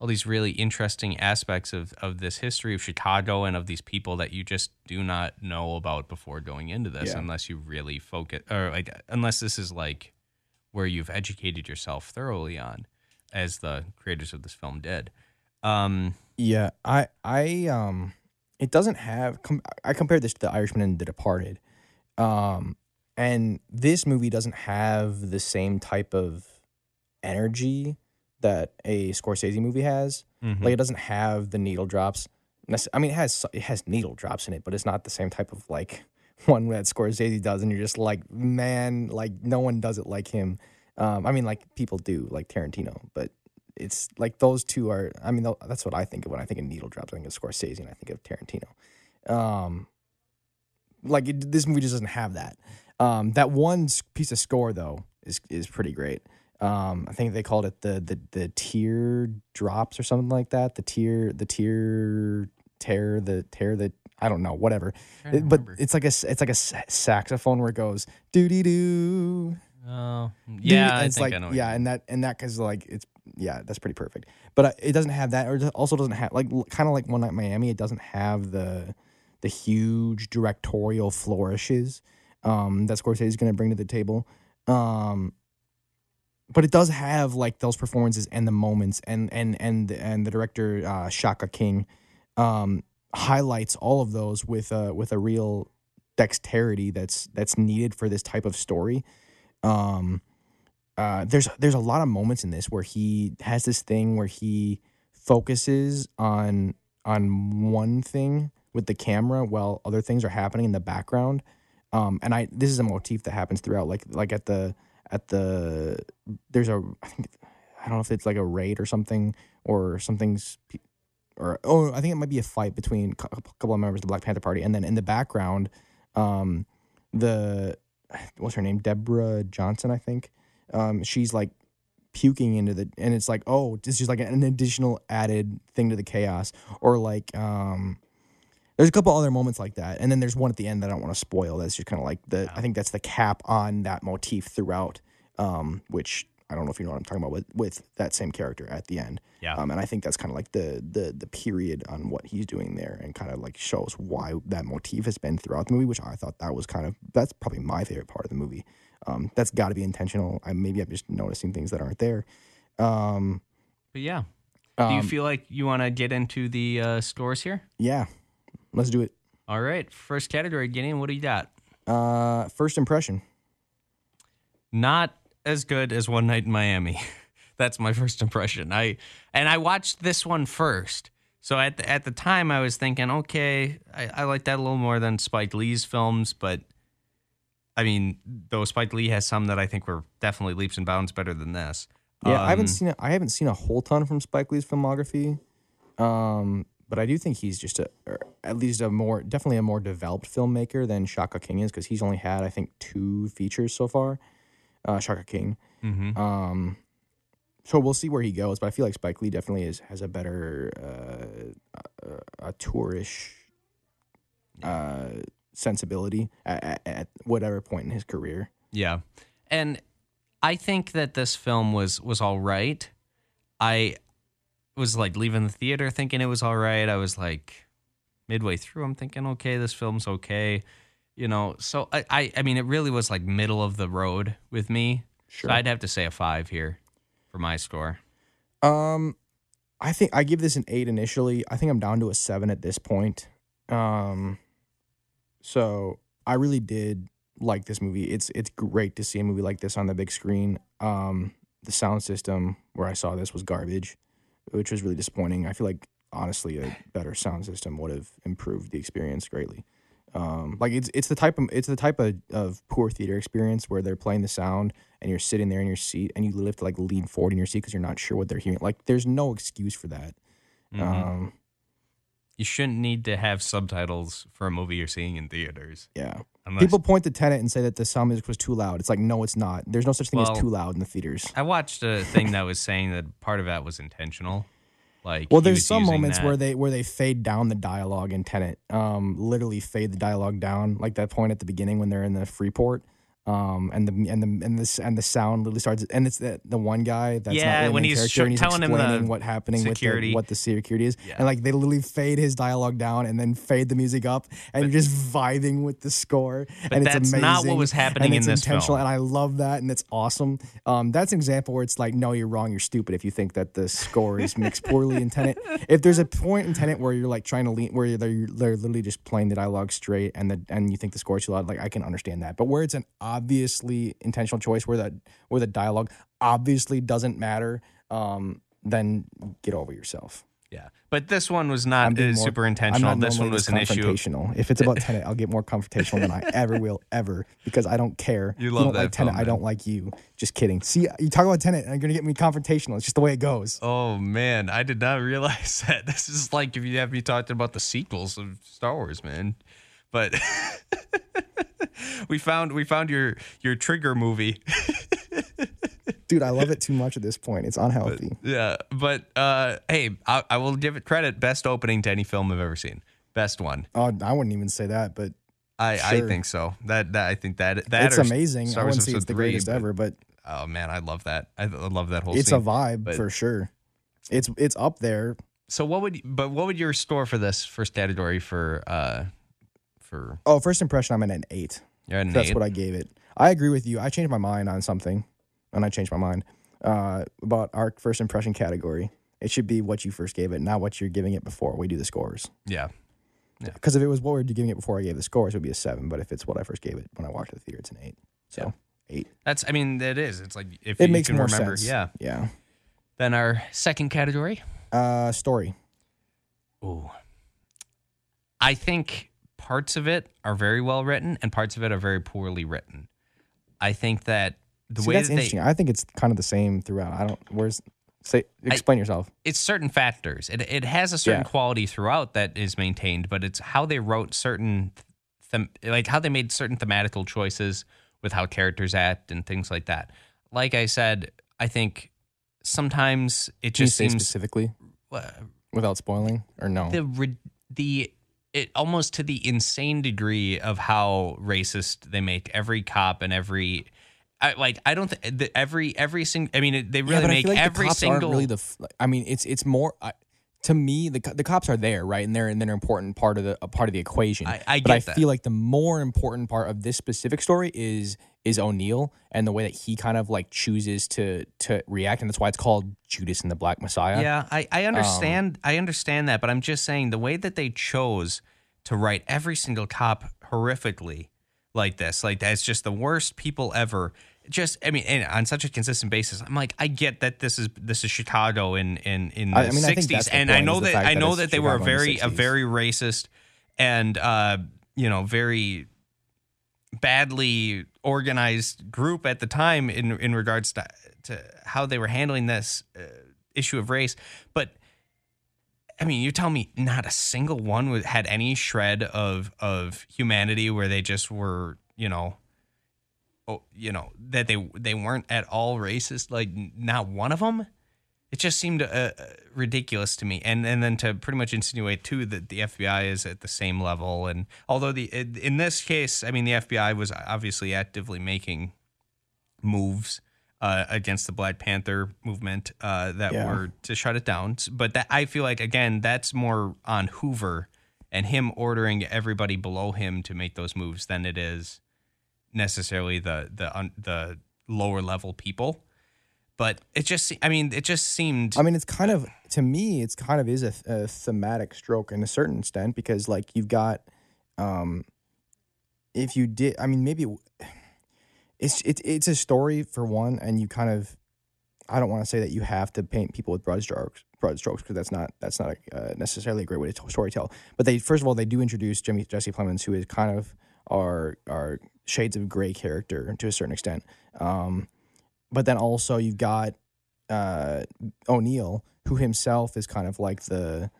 all these really interesting aspects of, of this history of Chicago and of these people that you just do not know about before going into this Yeah. unless you really focus or like unless this is like where you've educated yourself thoroughly on as the creators of this film did. Um Yeah, I I um it doesn't have com- I compared this to The Irishman and The Departed. Um and this movie doesn't have the same type of energy that a Scorsese movie has. Like it doesn't have the needle drops. I mean it has it has needle drops in it, but it's not the same type of like [LAUGHS] one that Scorsese does and you're just like, man, like no one does it like him. Um I mean like people do like Tarantino, but it's like those two are. I mean, that's what I think of when I think of needle drops. I think of Scorsese and I think of Tarantino. Um, like it, this movie just doesn't have that. Um, that one piece of score though is is pretty great. Um, I think they called it the the the tear drops or something like that. The tear the tear tear the tear the I don't know whatever. It- but it's like a it's like a saxophone where it goes doo doo doo. Oh, yeah, it's think like yeah, and that and that because like it's yeah, that's pretty perfect. But uh, it doesn't have that, or it also doesn't have like kind of like One Night Miami. It doesn't have the the huge directorial flourishes um, that Scorsese is going to bring to the table. Um, but it does have like those performances and the moments, and and and and the director uh, Shaka King um, highlights all of those with a with a real dexterity that's that's needed for this type of story. Um, uh, there's there's a lot of moments in this where he has this thing where he focuses on on one thing with the camera while other things are happening in the background. Um, and I this is a motif that happens throughout, like like at the at the there's a I think I don't know if it's like a raid or something or something's or oh I think it might be a fight between a couple of members of the Black Panther Party, and then in the background, um, the what's her name? Deborah Johnson I think, um, she's like puking into the and it's like oh it's just like an additional added thing to the chaos. Or like um there's a couple other moments like that and then there's one at the end that i don't want to spoil that's just kind of like the i think that's the cap on that motif throughout um which I don't know if you know what I'm talking about with with that same character at the end. Yeah. Um, and I think that's kind of like the the the period on what he's doing there, and kind of like shows why that motif has been throughout the movie, which I thought that was kind of that's probably my favorite part of the movie. Um, that's got to be intentional. I maybe I'm just noticing things that aren't there. Um, But yeah. Do you Um, feel like you want to get into the uh, scores here? yeah, let's do it. All right. First category, Gideon, what do you got? Uh, first impression. Not as good as One Night in Miami. [LAUGHS] That's my first impression. I and I watched this one first. So at the, at the time, I was thinking, okay, I, I like that a little more than Spike Lee's films, but I mean, though Spike Lee has some that I think were definitely leaps and bounds better than this. Yeah, I haven't Um, seen a, I haven't seen a whole ton from Spike Lee's filmography, um, but I do think he's just a or at least a more definitely a more developed filmmaker than Shaka King is because he's only had I think two features so far. Uh, Shaka King. mhm. Um, so we'll see where he goes, but I feel like Spike Lee definitely is has a better uh, a, a tourish uh, sensibility at, at, at whatever point in his career. Yeah. And I think that this film was was all right. I was like leaving the theater thinking it was all right. I was like midway through I'm thinking okay, this film's okay. You know, so I I, I mean it really was like middle of the road with me. Sure. So I'd have to say a 5 here for my score. Um, I think I give this an eight initially. I think I'm down to a seven at this point. Um, so I really did like this movie. It's it's great to see a movie like this on the big screen. Um, the sound system where I saw this was garbage, which was really disappointing. I feel like honestly a [SIGHS] better sound system would have improved the experience greatly. Um, like it's it's the type of it's the type of, of poor theater experience where they're playing the sound and you're sitting there in your seat and you have to like lean forward in your seat because you're not sure what they're hearing. Like there's no excuse for that. Mhm. Um, you shouldn't need to have subtitles for a movie you're seeing in theaters. yeah. Unless People point to Tenet and say that the sound music was too loud. It's like no, it's not. There's no such thing Well- as too loud in the theaters. I watched a thing that was saying that part of that was intentional. Like Well, there's some moments that- where they where they fade down the dialogue in Tenet. Um, literally fade the dialogue down, like that point at the beginning when they're in the Freeport. Um, and the and the and this and the sound literally starts, and it's the the one guy that's Yeah, not really when he's character, sho- and he's telling him what happening security. with the, what the security is, Yeah. and like they literally fade his dialogue down and then fade the music up, and you're just vibing with the score, and it's that's amazing. not what was happening and in this intentional, film. and I love that, and it's awesome. Um, that's an example where it's like, no, you're wrong, you're stupid if you think that the score is mixed poorly in Tenet. [LAUGHS] If there's a point in Tenet where you're like trying to lean, where they're, they're literally just playing the dialogue straight, and the and you think the score is too loud, like I can understand that. But where it's an obviously intentional choice, where the where the dialogue obviously doesn't matter, um, then get over yourself. Yeah, but this one was not uh, more- super intentional. This one was an issue. If it's about Tenet, I'll get more confrontational than I [LAUGHS] ever will ever because I don't care. You love don't that like Tenet. film, I don't like you. Just kidding. See, you talk about Tenet and you're gonna get me confrontational. It's just the way it goes. Oh man, I did not realize [LAUGHS] that. This is like if you have me talking about the sequels of Star Wars, man. But [LAUGHS] we found we found your your trigger movie. [LAUGHS] Dude, I love it too much at this point. It's unhealthy. yeah, but uh, hey, I, I will give it credit. Best opening to any film I've ever seen. Best one. Oh, I wouldn't even say that, but I, I think so. That that I think that that it's amazing. Star I Wars wouldn't say it's the 3, greatest but- ever, but Oh man, I love that. I, I love that whole it's scene. a vibe but- for sure. It's it's up there. So what would but what would your score for this first category for uh for Oh, first impression, I'm at an eight. you're at an That's eight? what I gave it. I agree with you. I changed my mind on something, and I changed my mind uh, about our first impression category. It should be what you first gave it, not what you're giving it before we do the scores. yeah. Because if it was what we are giving it before I gave the scores, it would be a seven. But if it's what I first gave it when I walked to the theater, it's an eight. So eight. That's I mean it is. It's like if It you makes can more remember. sense. Yeah. Yeah. Then our second category. Uh, story. Ooh. I think parts of it are very well written and parts of it are very poorly written. I think that the See, way that's that they interesting. I think it's kind of the same throughout. I don't. Where's say explain yourself. it's certain factors. It it has a certain Yeah. quality throughout that is maintained, but it's how they wrote certain, them, like how they made certain thematical choices with how characters act and things like that. Like I said, I think sometimes it Can you just say seems specifically uh, without spoiling or no? the the it almost to the insane degree of how racist they make every cop and every I like I don't think every every single. I mean, it- they Yeah, really I make like every single. aren't really the. f- I mean, it's it's more. I, to me, the the cops are there, right, and they're and they're an important part of the a part of the equation. I- I but I that. feel like the more important part of this specific story is is O'Neill and the way that he kind of like chooses to to react, and that's why it's called Judas and the Black Messiah. Yeah, I, Um, I understand. I understand that, but I'm just saying the way that they chose to write every single cop horrifically like this, like that's just the worst people ever. Just, I mean, and on such a consistent basis, I'm like, I get that this is this is Chicago in in in the I- I mean, 60s, that's the and I know that I know it's that they were a Chicago the very a very racist and uh, you know very badly organized group at the time in in regards to to how they were handling this uh, issue of race. But I mean, you tell me not a single one had any shred of of humanity where they just were, you know, oh, you know that they they weren't at all racist. Like not one of them. It just seemed uh, uh, ridiculous to me, and and then to pretty much insinuate too that the FBI is at the same level. And although the in in this case, I mean, the FBI was obviously actively making moves uh, against the Black Panther movement uh, that Yeah. were to shut it down. But that I feel like again, that's more on Hoover and him ordering everybody below him to make those moves than it is necessarily the the the lower level people. But it just, I mean, it just seemed. I mean, it's kind of to me, it's kind of is a, a thematic stroke in a certain extent because like you've got, um, if you did, I mean, maybe it's it's it's a story for one, and you kind of, I don't want to say that you have to paint people with broad strokes, broad strokes because that's not that's not a, uh, necessarily a great way to tell, story tell. But they first of all they do introduce Jimmy Jesse Plemons, who is kind of our our shades of gray character to a certain extent. Um, but then also you've got uh, O'Neill, who himself is kind of like the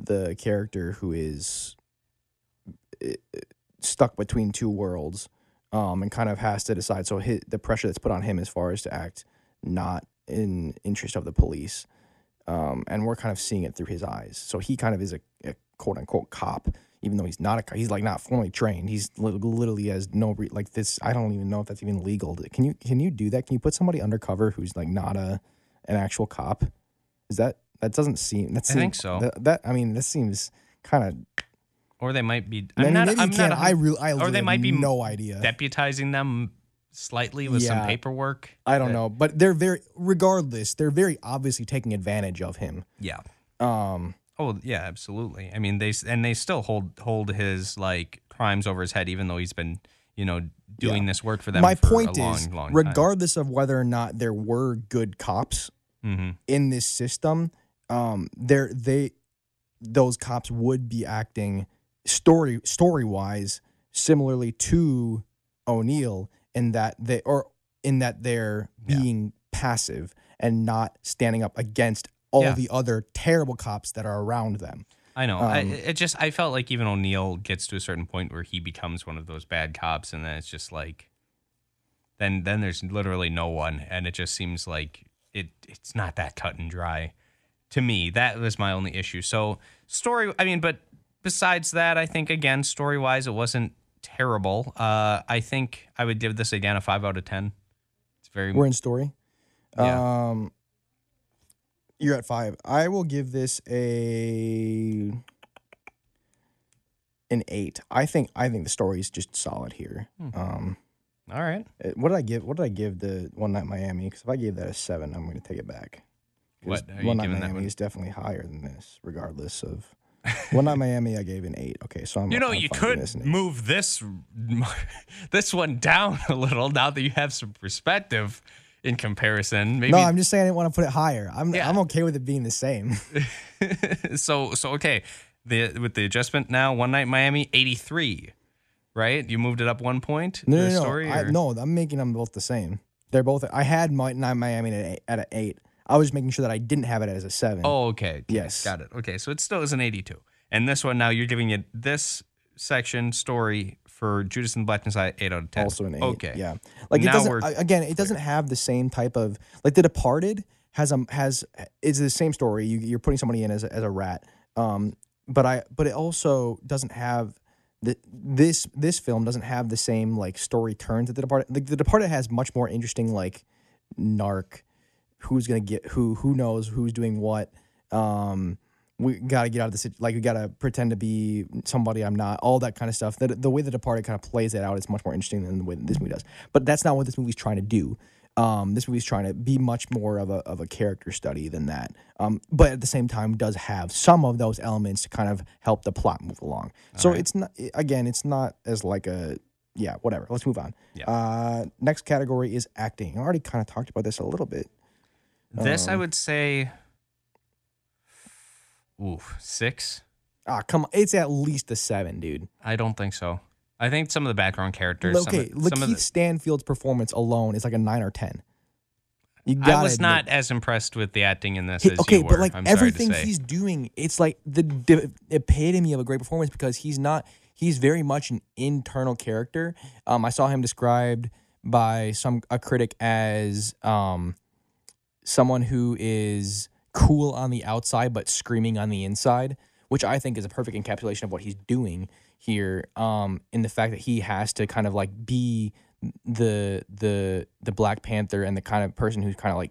the character who is uh, stuck between two worlds, um, and kind of has to decide. So his, the pressure that's put on him as far as to act not in interest of the police, um, and we're kind of seeing it through his eyes. So he kind of is a, a quote unquote cop, even though he's not a. He's like not formally trained. He's literally has no re- like this. I don't even know if that's even legal. Can you can you do that? Can you put somebody undercover who's like not a an actual cop? Is that that doesn't seem? That I think seems- so. That, that I mean, this seems kind of. or they might be. I'm not, maybe I'm not. a I really. I or they might have be no idea. deputizing them slightly with some paperwork. I don't know, but they're very. Regardless, they're very obviously taking advantage of him. Yeah. Um, Oh yeah, absolutely. I mean, they and they still hold hold his like crimes over his head, even though he's been you know doing this work for them. my for point a long, is, long regardless of whether or not there were good cops hmm in this system, um, there they those cops would be acting story story wise similarly to O'Neill in that they or in that they're Yeah. being passive and not standing up against all Yeah. the other terrible cops that are around them. I know. I, Um, it just I felt like even O'Neill gets to a certain point where he becomes one of those bad cops, and then it's just like, then then there's literally no one, and it just seems like it it's not that cut and dry. To me, that was my only issue. So story, I mean, but besides that, I think again story wise, it wasn't terrible. Uh, I think I would give this again a five out of ten. It's very We're in story. Yeah. Um, you're at five. I will give this a an eight. I think I think the story is just solid here. Hmm. Um, all right. uh, what did I give? What did I give the One Night Miami? Because if I gave that a seven, I'm going to take it back. What are you One Night giving that Miami one? is definitely higher than this, regardless of. [LAUGHS] One Night Miami, I gave an eight. Okay, so I'm. You know, I'm you could this move this [LAUGHS] this one down a little now that you have some perspective in comparison. Maybe No, I'm just saying I didn't want to put it higher. I'm Yeah. I'm okay with it being the same. [LAUGHS] [LAUGHS] so so okay. The with the adjustment now, one night Miami, eighty three, right? You moved it up one point. No, the no, no. story, I, no, I'm making them both the same. They're both. I had my not Miami at, an eight, at an eight. I was making sure that I didn't have it as a seven. Oh, okay. okay, Yes. got it. Okay, so it still is an eighty two, and this one now you're giving it this section story for Judas and the Black Messiah eight out of ten. also an eight. Okay. yeah. Like Now it doesn't. again, it doesn't have the same type of like The Departed has a has is the same story. You, you're putting somebody in as a, as a rat. Um, but I but it also doesn't have the, this this film doesn't have the same like story turns that the Departed. Like the Departed has much more interesting like narc, who's gonna get who, who knows who's doing what. Um, we gotta get out of the sit- like we gotta pretend to be somebody I'm not. All that kind of stuff. That the way the Departed kind of plays it out is much more interesting than the way that this movie does. But that's not what this movie's trying to do. Um, this movie's trying to be much more of a of a character study than that. Um, but at the same time, does have some of those elements to kind of help the plot move along. so it's not again, it's not as like a yeah, whatever. Let's move on. Yeah. Uh, next category is acting. I already kind of talked about this a little bit. This Um, I would say, ooh, six. Ah, come on, it's at least a seven, dude. I don't think so. I think some of the background characters. Okay, some of, some of the, Stanfield's performance alone is like a nine or ten. You I was admit- not as impressed with the acting in this okay, you were. but like I'm everything he's doing, it's like the d- epitome of a great performance because he's not. He's very much an internal character. Um, I saw him described by some a critic as um, someone who is cool on the outside but screaming on the inside, which I think is a perfect encapsulation of what he's doing here. Um, in the fact that he has to kind of like be the the the Black Panther and the kind of person who's kind of like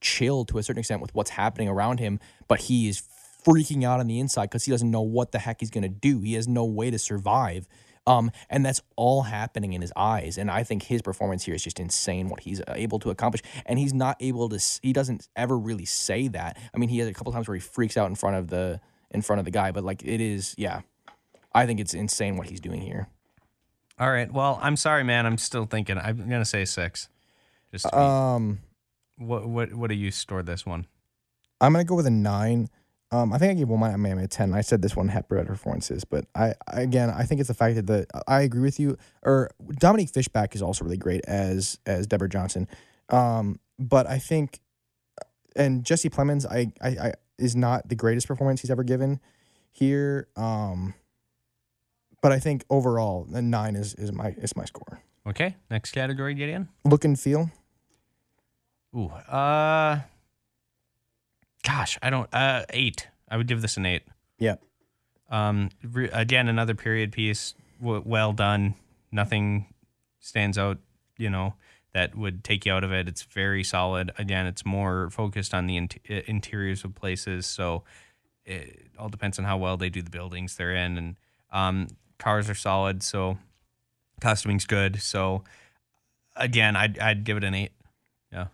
chill to a certain extent with what's happening around him, but he is freaking out on the inside because he doesn't know what the heck he's gonna do. He has no way to survive. Um, and that's all happening in his eyes. And I think his performance here is just insane what he's uh, able to accomplish. And he's not able to, he doesn't ever really say that. I mean, he has a couple times where he freaks out in front of the in front of the guy, but like it is, yeah. I think it's insane what he's doing here. All right. Well, I'm sorry, man. I'm still thinking. I'm gonna say six. Just to be- Um, what what what do you store this one? I'm gonna go with a nine. Um, I think I gave one my man a ten. I said this one had better performances, but I, again I think it's the fact that the I agree with you. Or Dominique Fishback is also really great as as Deborah Johnson, um, but I think and Jesse Plemons I, I I is not the greatest performance he's ever given here. Um, but I think overall the nine is is my is my score. Okay. Next category, Gideon. Look and feel. Ooh. Uh. Gosh, I don't. Uh, eight. I would give this an eight. Yeah. Um. Re- again, another period piece. W- well done. Nothing stands out. You know that would take you out of it. It's very solid. Again, it's more focused on the int- uh, interiors of places. So it all depends on how well they do the buildings they're in, and um, cars are solid. So costuming's good. So again, I'd I'd give it an eight. Yeah.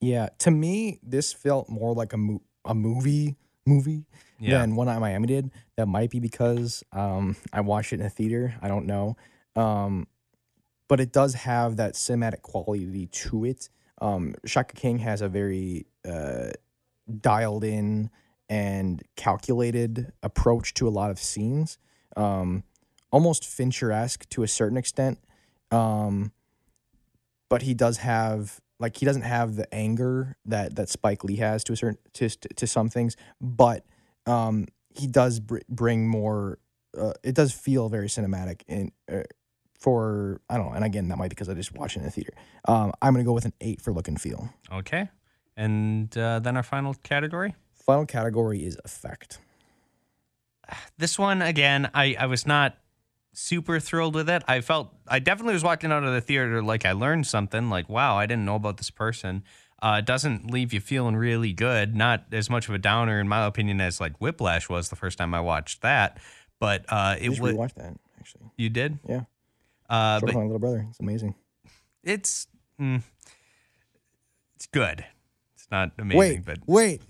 Yeah, to me, this felt more like a mo- a movie movie Yeah. than One Night in Miami did. That might be because um, I watched it in a theater. I don't know, um, but it does have that cinematic quality to it. Um, Shaka King has a very uh, dialed in and calculated approach to a lot of scenes, um, almost Fincher esque to a certain extent. Um, but he does have like he doesn't have the anger that that Spike Lee has to a certain to to some things, but um, he does br- bring more. Uh, it does feel very cinematic in uh, for I don't know. And again, that might be because I just watched it in the theater. Um, I'm gonna go with an eight for look and feel. Okay. And uh, then our final category. Final category is effect. This one again, I I was not super thrilled with it. I felt I definitely was walking out of the theater like I learned something. Like wow, I didn't know about this person. Uh, it doesn't leave you feeling really good. Not as much of a downer, in my opinion, as like Whiplash was the first time I watched that. But uh, it was rewatched that actually. you did. Yeah, Uh, but my little brother. It's amazing. it's mm, it's good. It's not amazing, Wait, but wait,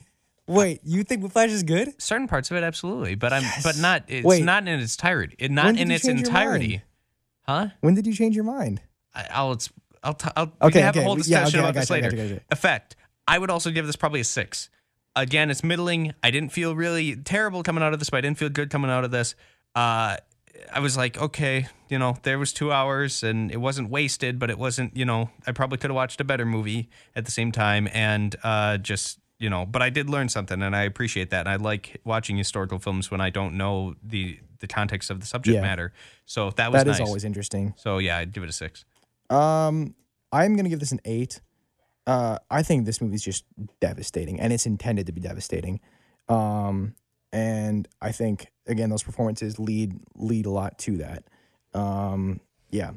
wait. You think Whiplash is good? certain parts of it absolutely. But I'm but not. It's Wait. not in its entirety. It not in its entirety. Huh? When did you change your mind? I- I'll it's I'll t- I'll Okay, have okay, a whole we- yeah, discussion okay, about this gotcha, I later. gotcha, I gotcha. Effect. I would also give this probably a six. Again, it's middling. I didn't feel really terrible coming out of this, but I didn't feel good coming out of this. Uh, I was like, okay, you know, there was two hours and it wasn't wasted, but it wasn't, you know, I probably could have watched a better movie at the same time and uh, just, you know, but I did learn something and I appreciate that. And I like watching historical films when I don't know the the context of the subject Yeah. matter. So that was That is nice. always interesting. so yeah, I'd give it a six. Um, I'm gonna give this an eight. Uh, I think this movie's just devastating, and it's intended to be devastating. Um, and I think again those performances lead lead a lot to that. Um, yeah.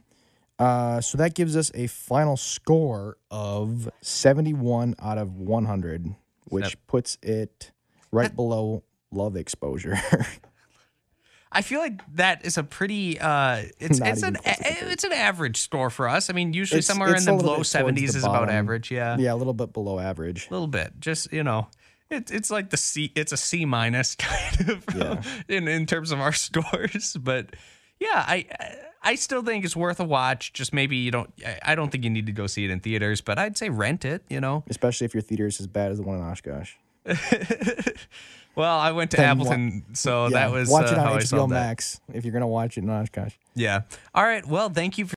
Uh, so that gives us a final score of 71 out of 100, which puts it right below Love Exposure. [LAUGHS] I feel like that is a pretty uh it's Not it's an a- it's an average score for us. I mean, usually It's- somewhere it's in the low 70s the is about average, yeah. yeah, a little bit below average. A little bit. Just, you know, it, it's like the C it's a C minus [LAUGHS] kind of Yeah. in in terms of our [LAUGHS] scores, but yeah, I I still think it's worth a watch. Just maybe you don't I- I don't think you need to go see it in theaters, but I'd say rent it, you know. Especially if your theater is as bad as the one in Oshkosh. [LAUGHS] Well, I went to Then wa- Appleton, so yeah, that was watch uh, it how on I saw HBO that. Max if you're gonna watch it in Oshkosh. Yeah. All right. Well, thank you for